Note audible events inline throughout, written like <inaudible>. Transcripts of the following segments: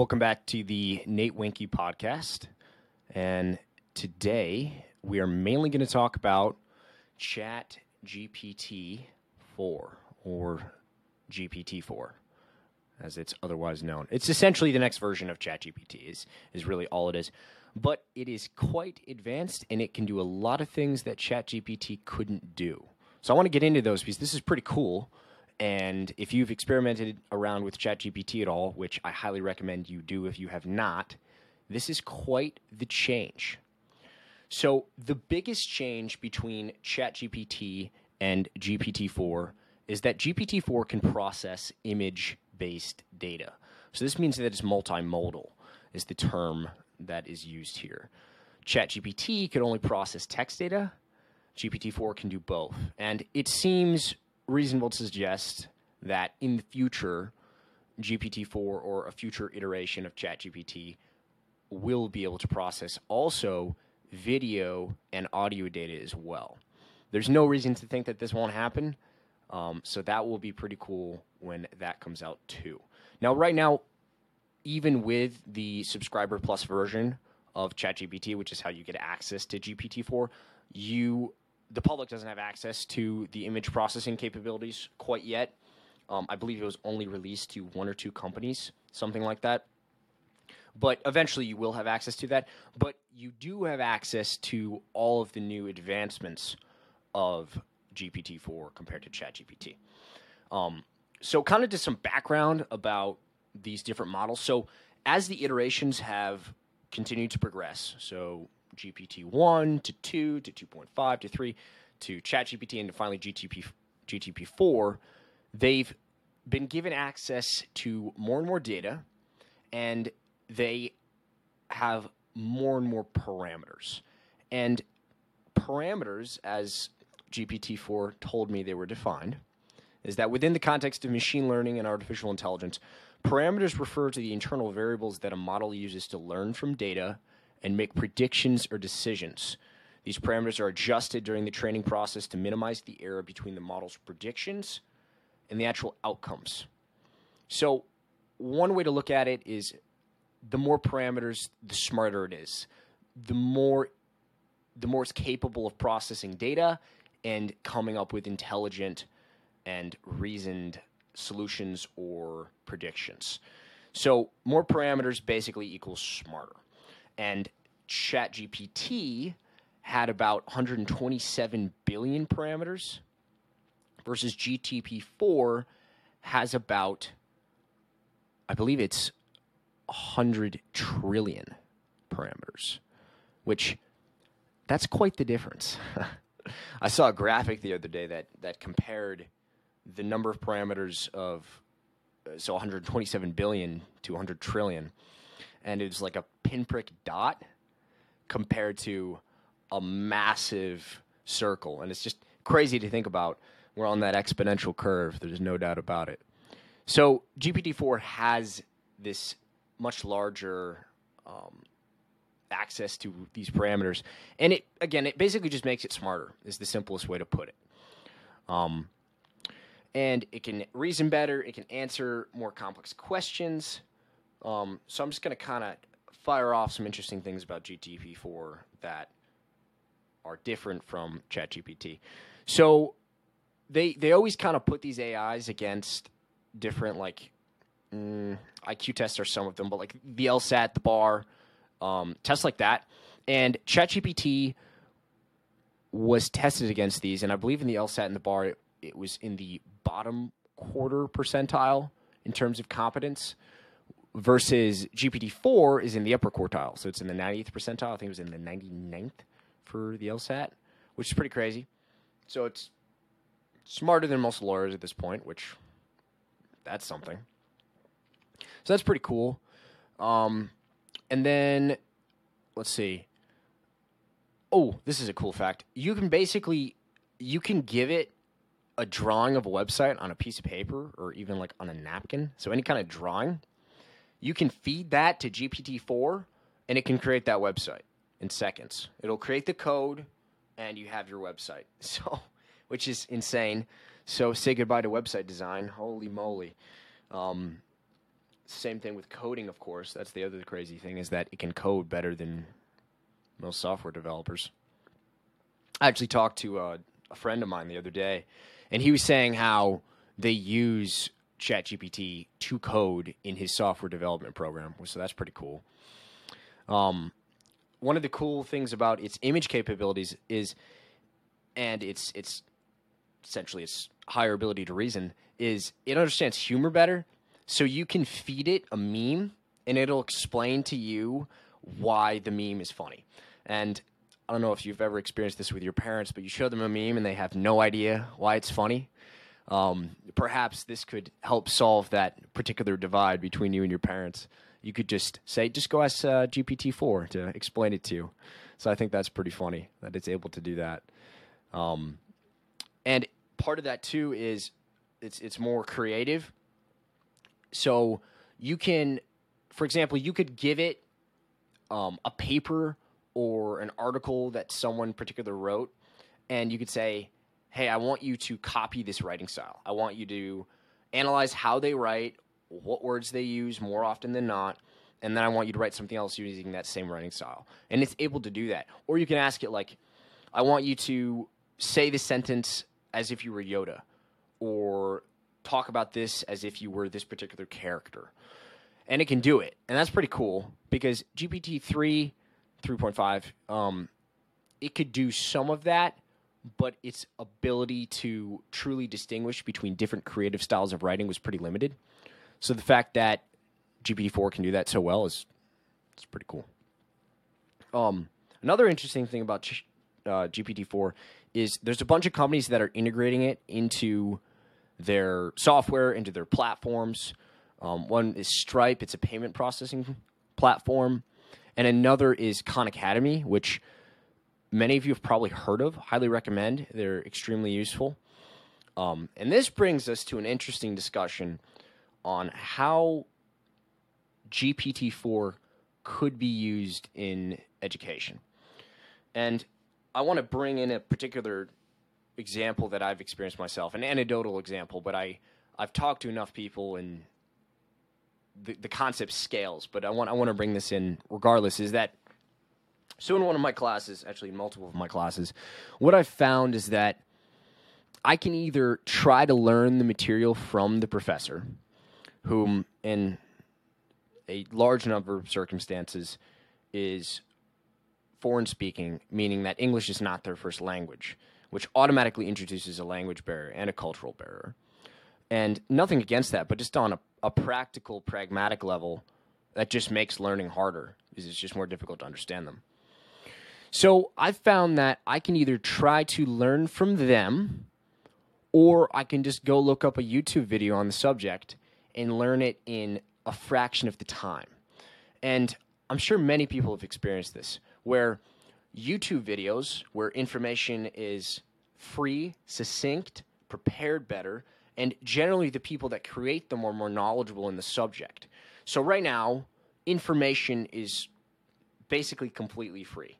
Welcome back to the Nate Wenke podcast. And today we are mainly going to talk about Chat GPT 4 or GPT 4 as it's otherwise known. It's essentially the next version of ChatGPT is is really all it is. But it is quite advanced and it can do a lot of things that Chat GPT couldn't do. So I want to get into those because this is pretty cool. And if you've experimented around with ChatGPT at all, which I highly recommend you do if you have not, this is quite the change. So, the biggest change between ChatGPT and GPT 4 is that GPT 4 can process image based data. So, this means that it's multimodal, is the term that is used here. ChatGPT can only process text data, GPT 4 can do both. And it seems reasonable to suggest that in the future, GPT 4 or a future iteration of ChatGPT will be able to process also video and audio data as well. There's no reason to think that this won't happen. Um, so that will be pretty cool when that comes out too. Now, right now, even with the subscriber plus version of ChatGPT, which is how you get access to GPT-4, you the public doesn't have access to the image processing capabilities quite yet. Um, I believe it was only released to one or two companies, something like that. But eventually you will have access to that. But you do have access to all of the new advancements of GPT 4 compared to ChatGPT. Um, so, kind of just some background about these different models. So, as the iterations have continued to progress, so GPT 1 to 2 to 2.5 to 3 to ChatGPT and to finally GTP, GTP 4, they've been given access to more and more data and they have more and more parameters. And parameters, as GPT 4 told me they were defined, is that within the context of machine learning and artificial intelligence, parameters refer to the internal variables that a model uses to learn from data and make predictions or decisions. These parameters are adjusted during the training process to minimize the error between the model's predictions and the actual outcomes. So, one way to look at it is the more parameters, the smarter it is. The more the more it's capable of processing data and coming up with intelligent and reasoned solutions or predictions. So, more parameters basically equals smarter and ChatGPT had about 127 billion parameters versus GTP4 has about I believe it's 100 trillion parameters, which that's quite the difference. <laughs> I saw a graphic the other day that that compared the number of parameters of uh, so 127 billion to 100 trillion and it's like a pinprick dot compared to a massive circle. And it's just crazy to think about. We're on that exponential curve. There's no doubt about it. So GPT-4 has this much larger um, access to these parameters, and it again, it basically just makes it smarter. Is the simplest way to put it. Um, and it can reason better. It can answer more complex questions. Um, so I'm just going to kind of fire off some interesting things about GTP4 that are different from ChatGPT. So they they always kind of put these AIs against different like mm, IQ tests are some of them, but like the LSAT, the bar, um, tests like that, and ChatGPT was tested against these, and I believe in the LSAT and the bar, it, it was in the bottom quarter percentile in terms of competence versus GPT-4 is in the upper quartile. So it's in the 90th percentile. I think it was in the 99th for the LSAT, which is pretty crazy. So it's smarter than most lawyers at this point, which that's something. So that's pretty cool. Um, and then let's see. Oh, this is a cool fact. You can basically you can give it a drawing of a website on a piece of paper or even like on a napkin. So any kind of drawing you can feed that to GPT-4 and it can create that website in seconds. It'll create the code and you have your website. <laughs> So, which is insane. So say goodbye to website design. Holy moly. Um, same thing with coding, of course. That's the other crazy thing is that it can code better than most software developers. I actually talked to a, a friend of mine the other day, and he was saying how they use ChatGPT to code in his software development program. So that's pretty cool. Um, one of the cool things about its image capabilities is, and its its essentially its higher ability to reason is it understands humor better. So you can feed it a meme, and it'll explain to you why the meme is funny. And I don't know if you've ever experienced this with your parents, but you show them a meme and they have no idea why it's funny. Um, perhaps this could help solve that particular divide between you and your parents. You could just say, just go ask uh, GPT-4 to explain it to you. So I think that's pretty funny that it's able to do that. Um, and part of that too is it's it's more creative. So you can, for example, you could give it um, a paper or an article that someone particular wrote, and you could say, "Hey, I want you to copy this writing style. I want you to analyze how they write, what words they use more often than not." And then I want you to write something else using that same writing style. And it's able to do that. Or you can ask it, like, I want you to say this sentence as if you were Yoda, or talk about this as if you were this particular character. And it can do it. And that's pretty cool because GPT 3 3.5, um, it could do some of that, but its ability to truly distinguish between different creative styles of writing was pretty limited. So the fact that GPT-4 can do that so well is it's pretty cool. Um, another interesting thing about uh, GPT-4 is there's a bunch of companies that are integrating it into their software, into their platforms. Um, one is Stripe; it's a payment processing platform and another is Khan Academy, which many of you have probably heard of. Highly recommend. They're extremely useful. Um, and this brings us to an interesting discussion on how GPT 4 could be used in education. And I want to bring in a particular example that I've experienced myself, an anecdotal example, but I, I've talked to enough people and the, the concept scales, but I want I want to bring this in regardless. Is that so? In one of my classes, actually, multiple of my classes, what I've found is that I can either try to learn the material from the professor, whom in a large number of circumstances is foreign speaking, meaning that English is not their first language, which automatically introduces a language barrier and a cultural barrier. And nothing against that, but just on a, a practical, pragmatic level, that just makes learning harder it's just more difficult to understand them. So I've found that I can either try to learn from them or I can just go look up a YouTube video on the subject and learn it in a fraction of the time. And I'm sure many people have experienced this where YouTube videos where information is free, succinct, prepared better, and generally the people that create them are more knowledgeable in the subject. So right now, information is basically completely free.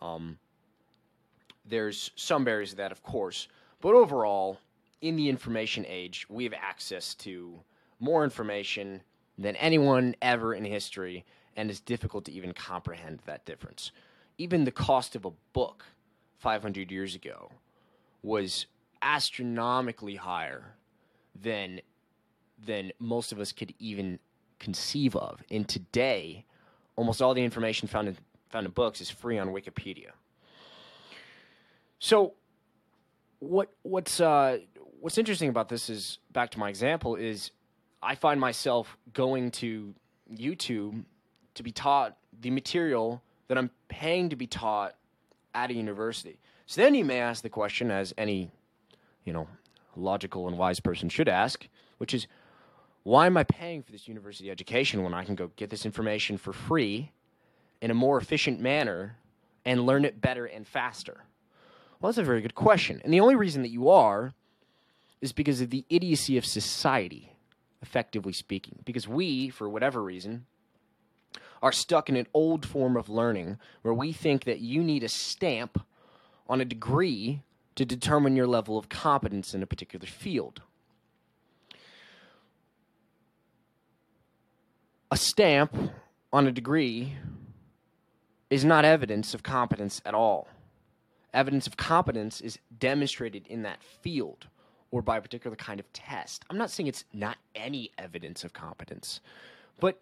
Um, there's some barriers to that, of course, but overall, in the information age, we have access to more information than anyone ever in history, and it's difficult to even comprehend that difference. Even the cost of a book 500 years ago was astronomically higher than than most of us could even conceive of. And today, almost all the information found in found in books is free on Wikipedia. So, what what's uh, what's interesting about this is back to my example is I find myself going to YouTube to be taught the material that I'm paying to be taught at a university. So then you may ask the question, as any you know logical and wise person should ask, which is why am I paying for this university education when I can go get this information for free in a more efficient manner and learn it better and faster? Well, that's a very good question. And the only reason that you are is because of the idiocy of society, effectively speaking. Because we, for whatever reason, are stuck in an old form of learning where we think that you need a stamp on a degree to determine your level of competence in a particular field. a stamp on a degree is not evidence of competence at all. Evidence of competence is demonstrated in that field or by a particular kind of test. I'm not saying it's not any evidence of competence, but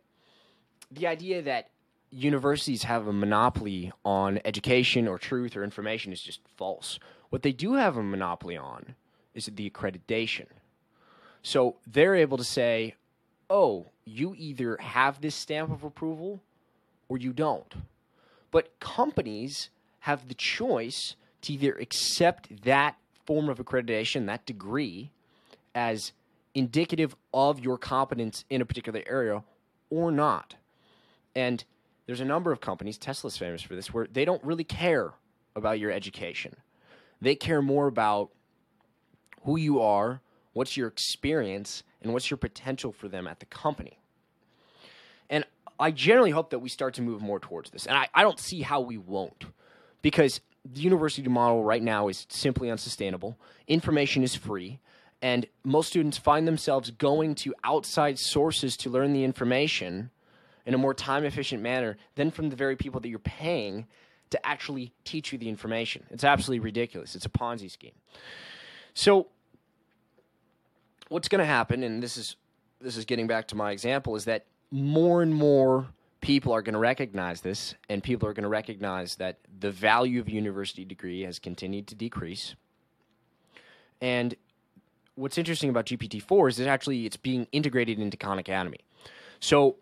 the idea that universities have a monopoly on education or truth or information is just false. What they do have a monopoly on is the accreditation. So they're able to say, oh, you either have this stamp of approval or you don't. But companies have the choice to either accept that form of accreditation, that degree, as indicative of your competence in a particular area or not. And there's a number of companies, Tesla's famous for this, where they don't really care about your education. They care more about who you are, what's your experience, and what's your potential for them at the company. I generally hope that we start to move more towards this. And I, I don't see how we won't, because the university model right now is simply unsustainable. Information is free, and most students find themselves going to outside sources to learn the information in a more time efficient manner than from the very people that you're paying to actually teach you the information. It's absolutely ridiculous. It's a Ponzi scheme. So, what's going to happen, and this is this is getting back to my example, is that more and more people are going to recognize this, and people are going to recognize that the value of a university degree has continued to decrease. And what's interesting about GPT-4 is that actually it's being integrated into Khan Academy. So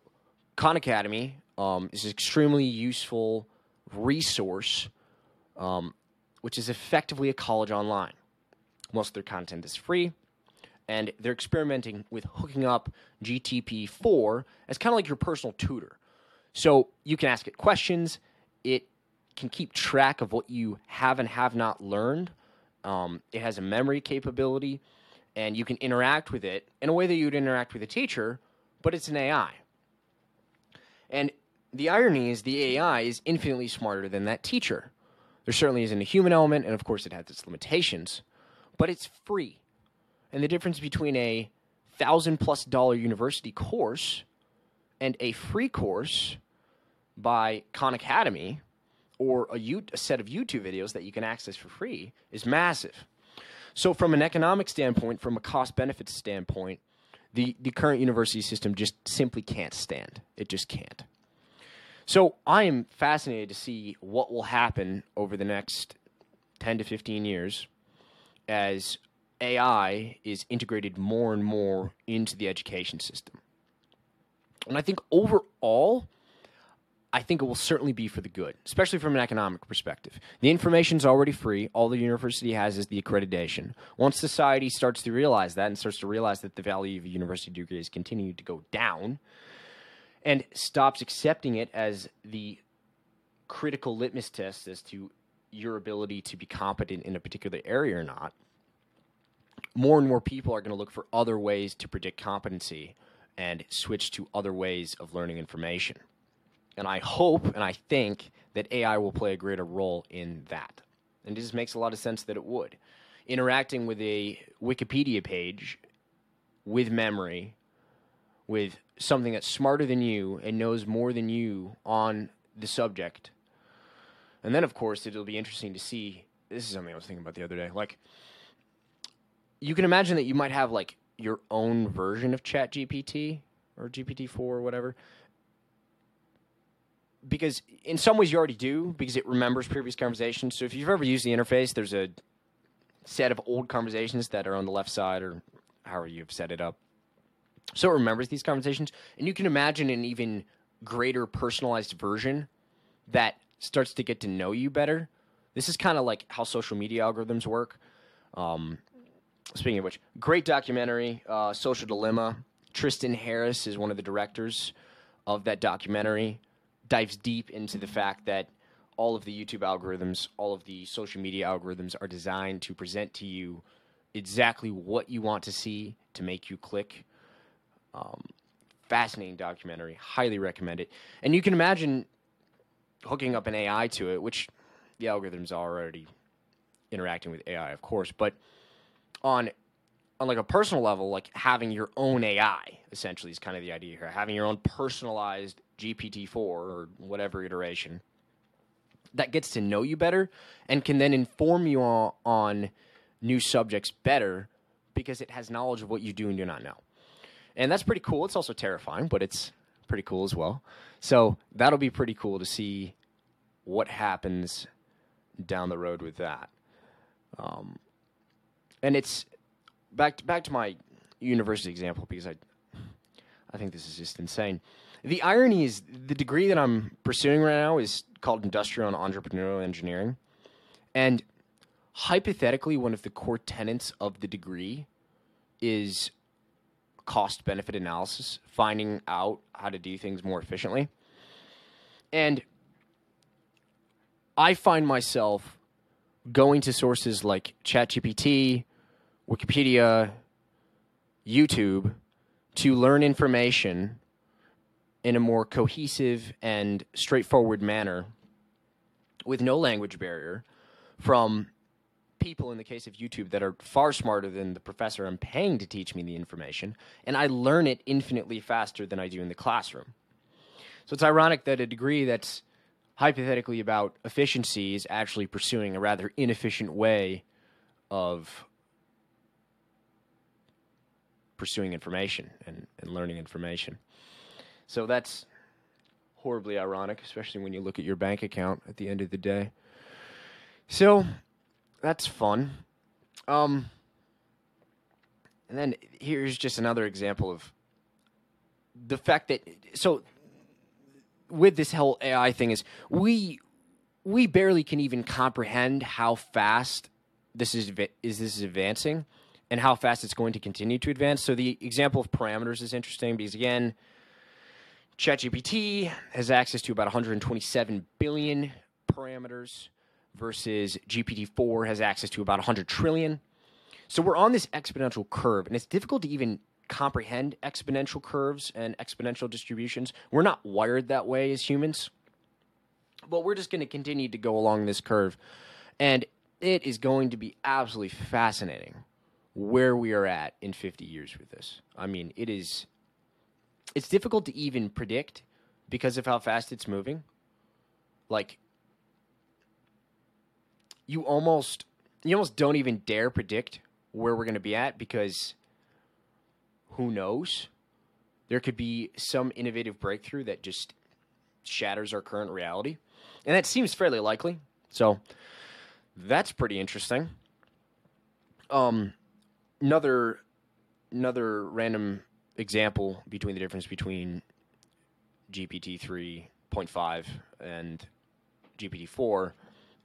Khan Academy um, is an extremely useful resource, um, which is effectively a college online. Most of their content is free, and they're experimenting with hooking up GTP4 as kind of like your personal tutor. So you can ask it questions. It can keep track of what you have and have not learned. Um, it has a memory capability, and you can interact with it in a way that you would interact with a teacher, but it's an AI. And the irony is the AI is infinitely smarter than that teacher. There certainly isn't a human element, and of course, it has its limitations, but it's free. And the difference between a thousand plus dollar university course and a free course by Khan Academy or a, U- a set of YouTube videos that you can access for free is massive. So, from an economic standpoint, from a cost benefit standpoint, the, the current university system just simply can't stand. It just can't. So I am fascinated to see what will happen over the next 10 to 15 years as AI is integrated more and more into the education system. And I think overall, I think it will certainly be for the good, especially from an economic perspective. The information is already free. All the university has is the accreditation. Once society starts to realize that and starts to realize that the value of a university degree has continued to go down and stops accepting it as the critical litmus test as to your ability to be competent in a particular area or not, more and more people are going to look for other ways to predict competency and switch to other ways of learning information. And I hope and I think that AI will play a greater role in that. And it just makes a lot of sense that it would. Interacting with a Wikipedia page with memory, with something that's smarter than you and knows more than you on the subject. And then, of course, it'll be interesting to see. This is something I was thinking about the other day. Like, you can imagine that you might have like your own version of ChatGPT or GPT-4 or whatever, because in some ways you already do because it remembers previous conversations. So if you've ever used the interface, there's a set of old conversations that are on the left side or however you've set it up. So it remembers these conversations, and you can imagine an even greater personalized version that starts to get to know you better. This is kind of like how social media algorithms work. Um, speaking of which, great documentary, uh, Social Dilemma. Tristan Harris is one of the directors of that documentary dives deep into the fact that all of the YouTube algorithms, all of the social media algorithms are designed to present to you exactly what you want to see to make you click. Um, fascinating documentary. Highly recommend it. And you can imagine hooking up an AI to it, which the algorithms are already interacting with AI, of course, but on on like a personal level, like having your own AI essentially is kind of the idea here. Having your own personalized GPT four or whatever iteration that gets to know you better and can then inform you on, on new subjects better because it has knowledge of what you do and do not know. And that's pretty cool. It's also terrifying, but it's pretty cool as well. So that'll be pretty cool to see what happens down the road with that. Um, and it's back to, back to my university example because I I think this is just insane. The irony is the degree that I'm pursuing right now is called industrial and entrepreneurial engineering. And hypothetically, one of the core tenets of the degree is cost benefit analysis, finding out how to do things more efficiently. And I find myself going to sources like ChatGPT, Wikipedia, YouTube to learn information in a more cohesive and straightforward manner with no language barrier from people in the case of YouTube that are far smarter than the professor I'm paying to teach me the information, and I learn it infinitely faster than I do in the classroom. So it's ironic that a degree that's hypothetically about efficiency is actually pursuing a rather inefficient way of pursuing information and, and learning information. So that's horribly ironic, especially when you look at your bank account at the end of the day. So that's fun. Um, and then here's just another example of the fact that so with this whole AI thing is we we barely can even comprehend how fast this is is this is advancing and how fast it's going to continue to advance. So the example of parameters is interesting because again, ChatGPT has access to about 127 billion parameters versus GPT-4 has access to about 100 trillion. So we're on this exponential curve and it's difficult to even comprehend exponential curves and exponential distributions. We're not wired that way as humans. But we're just going to continue to go along this curve and it is going to be absolutely fascinating where we are at in 50 years with this. I mean, it is it's difficult to even predict because of how fast it's moving. Like you almost you almost don't even dare predict where we're going to be at because who knows? There could be some innovative breakthrough that just shatters our current reality. And that seems fairly likely. So that's pretty interesting. Um another another random example between the difference between GPT 3.5 and GPT 4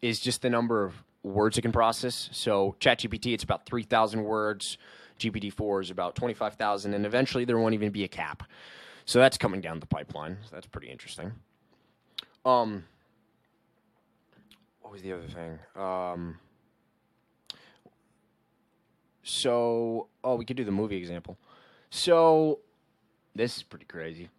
is just the number of words it can process. So ChatGPT, it's about 3,000 words. GPT 4 is about 25,000, and eventually there won't even be a cap. So that's coming down the pipeline. So that's pretty interesting. Um, what was the other thing? Um, so, oh, we could do the movie example. So, this is pretty crazy.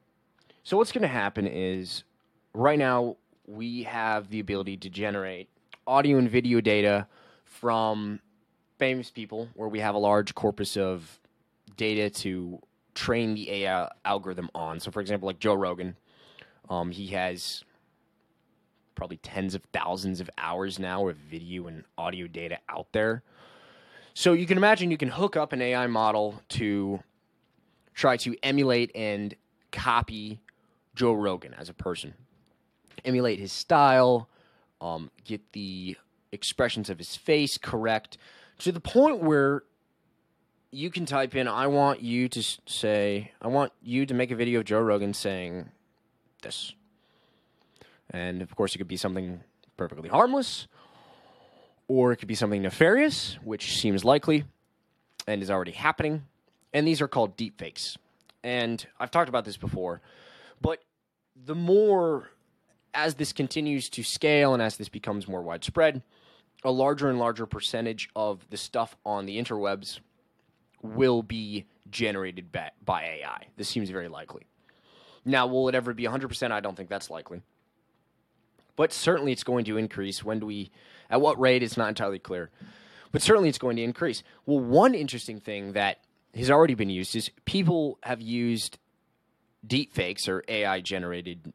So, what's going to happen is right now we have the ability to generate audio and video data from famous people where we have a large corpus of data to train the AI algorithm on. So, for example, like Joe Rogan, um, he has probably tens of thousands of hours now of video and audio data out there. So you can imagine you can hook up an AI model to try to emulate and copy Joe Rogan as a person, emulate his style, um, get the expressions of his face correct to the point where you can type in, I want you to say, I want you to make a video of Joe Rogan saying this. And of course, it could be something perfectly harmless, or it could be something nefarious, which seems likely and is already happening. And these are called deepfakes. And I've talked about this before, but the more as this continues to scale and as this becomes more widespread, a larger and larger percentage of the stuff on the interwebs will be generated by, by AI. This seems very likely. Now, will it ever be 100%? I don't think that's likely. But certainly it's going to increase. When we, at what rate, it's not entirely clear. but certainly it's going to increase. Well, one interesting thing that has already been used is people have used deepfakes or AI generated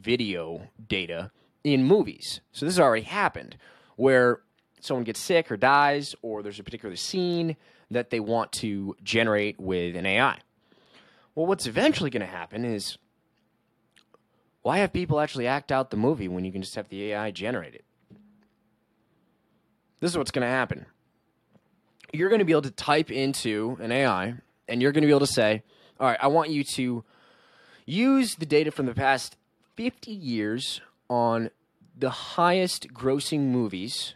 video data in movies. So this has already happened where someone gets sick or dies, or there's a particular scene that they want to generate with an AI. Well, what's eventually going to happen is why have people actually act out the movie when you can just have the AI generate it? This is what's going to happen. You're going to be able to type into an AI and you're going to be able to say, all right, I want you to use the data from the past 50 years on the highest grossing movies,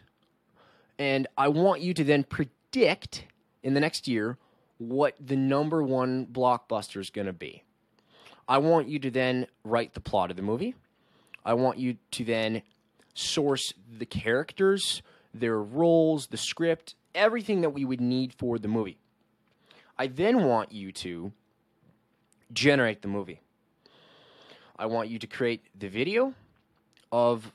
and I want you to then predict in the next year what the number one blockbuster is going to be. I want you to then write the plot of the movie. I want you to then source the characters, their roles, the script, everything that we would need for the movie. I then want you to generate the movie. I want you to create the video of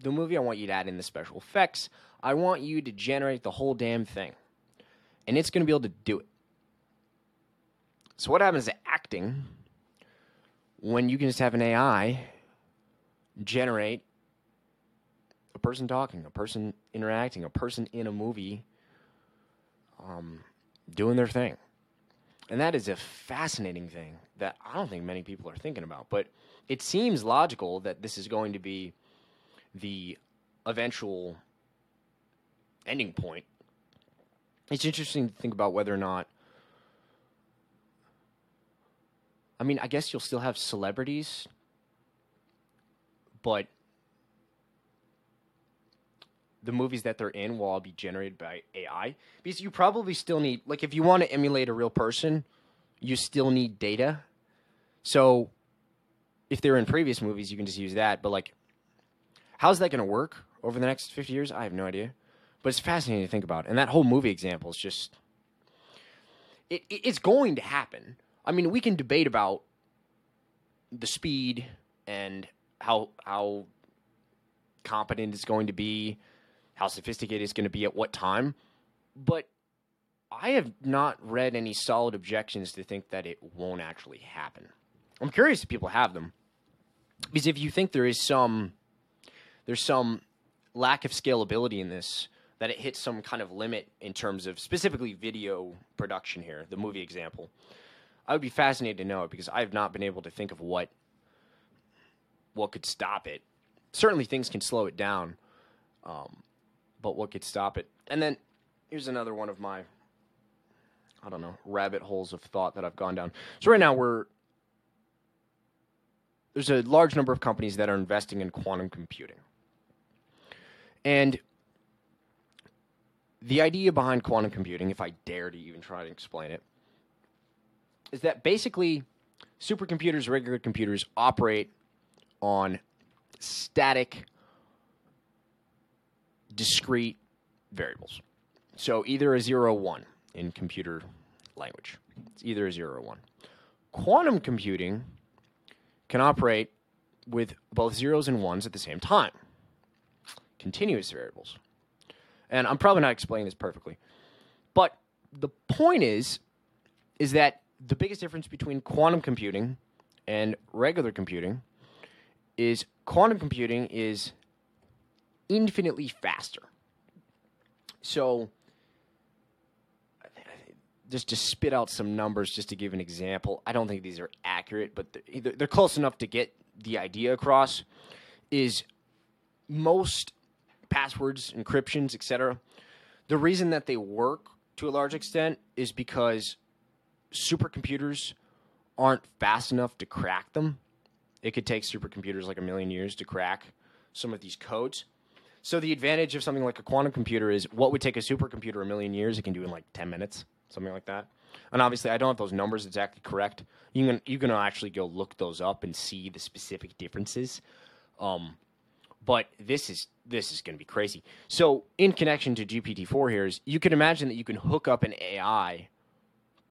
the movie. I want you to add in the special effects. I want you to generate the whole damn thing. And it's going to be able to do it. So, what happens to acting when you can just have an AI generate person talking, a person interacting, a person in a movie um, doing their thing? And that is a fascinating thing that I don't think many people are thinking about. But it seems logical that this is going to be the eventual ending point. It's interesting to think about whether or not. I mean, I guess you'll still have celebrities, but the movies that they're in will all be generated by AI because you probably still need like if you want to emulate a real person, you still need data. So if they're in previous movies, you can just use that. But like, how's that going to work over the next fifty years? I have no idea. But it's fascinating to think about. And that whole movie example is just it, it it's going to happen. I mean, we can debate about the speed and how how competent it's going to be how sophisticated it's going to be at what time. But I have not read any solid objections to think that it won't actually happen. I'm curious if people have them. Because if you think there is some there's some lack of scalability in this, that it hits some kind of limit in terms of specifically video production here, the movie example. I would be fascinated to know it because I have not been able to think of what what could stop it. Certainly, things can slow it down, um, but what could stop it? And then here's another one of my, I don't know, rabbit holes of thought that I've gone down. So right now we're there's a large number of companies that are investing in quantum computing, and the idea behind quantum computing, if I dare to even try to explain it, is that basically supercomputers, regular computers operate on static discrete variables. So either a 0 or 1 in computer language. It's either a 0 or 1. Quantum computing can operate with both zeros and ones at the same time. Continuous variables. And I'm probably not explaining this perfectly. But the point is is that the biggest difference between quantum computing and regular computing is quantum computing is infinitely faster. So, just to spit out some numbers, just to give an example, I don't think these are accurate, but they're, they're close enough to get the idea across. Is most passwords, encryptions, etc. The reason that they work to a large extent is because supercomputers aren't fast enough to crack them. It could take supercomputers like a million years to crack some of these codes. So the advantage of something like a quantum computer is what would take a supercomputer a million years, it can do in like 10 minutes, something like that. And obviously, I don't have those numbers exactly correct. You can you can actually go look those up and see the specific differences. Um, but this is this is going to be crazy. So, in connection to GPT-4 here is you can imagine that you can hook up an AI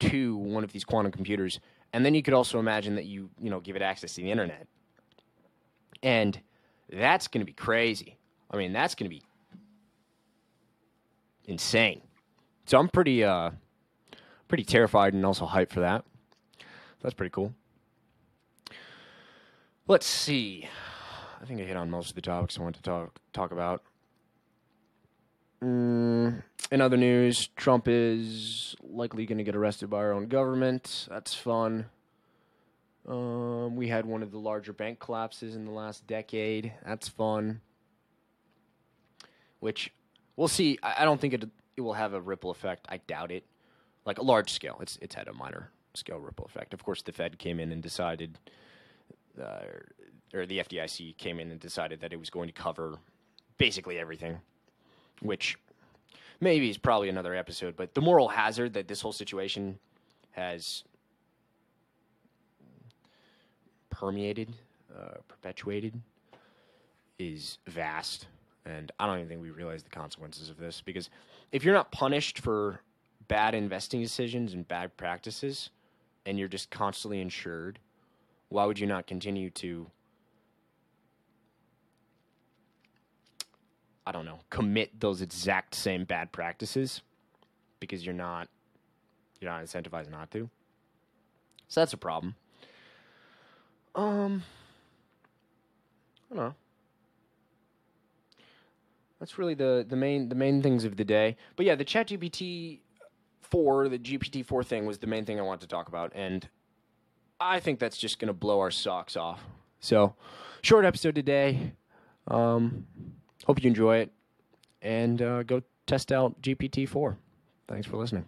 to one of these quantum computers, and then you could also imagine that you you know give it access to the internet, and that's going to be crazy. I mean, that's going to be insane. So I'm pretty uh pretty terrified and also hyped for that. That's pretty cool. Let's see. I think I hit on most of the topics I want to talk talk about. Mm, in other news, Trump is likely going to get arrested by our own government. That's fun. Um, we had one of the larger bank collapses in the last decade. That's fun. Which we'll see. I, don't think it it will have a ripple effect. I doubt it. Like a large scale, it's it's had a minor scale ripple effect. Of course, the Fed came in and decided, uh, or the FDIC came in and decided that it was going to cover basically everything, which maybe is probably another episode. But the moral hazard that this whole situation has permeated, uh, perpetuated, is vast. And I don't even think we realize the consequences of this because if you're not punished for bad investing decisions and bad practices and you're just constantly insured, why would you not continue to I don't know, commit those exact same bad practices because you're not you're not incentivized not to. So that's a problem. Um I don't know. That's really the, the main the main things of the day. But yeah, the ChatGPT four, the GPT four thing was the main thing I wanted to talk about, and I think that's just gonna blow our socks off. So, short episode today. Um, hope you enjoy it, and uh, go test out GPT four. Thanks for listening.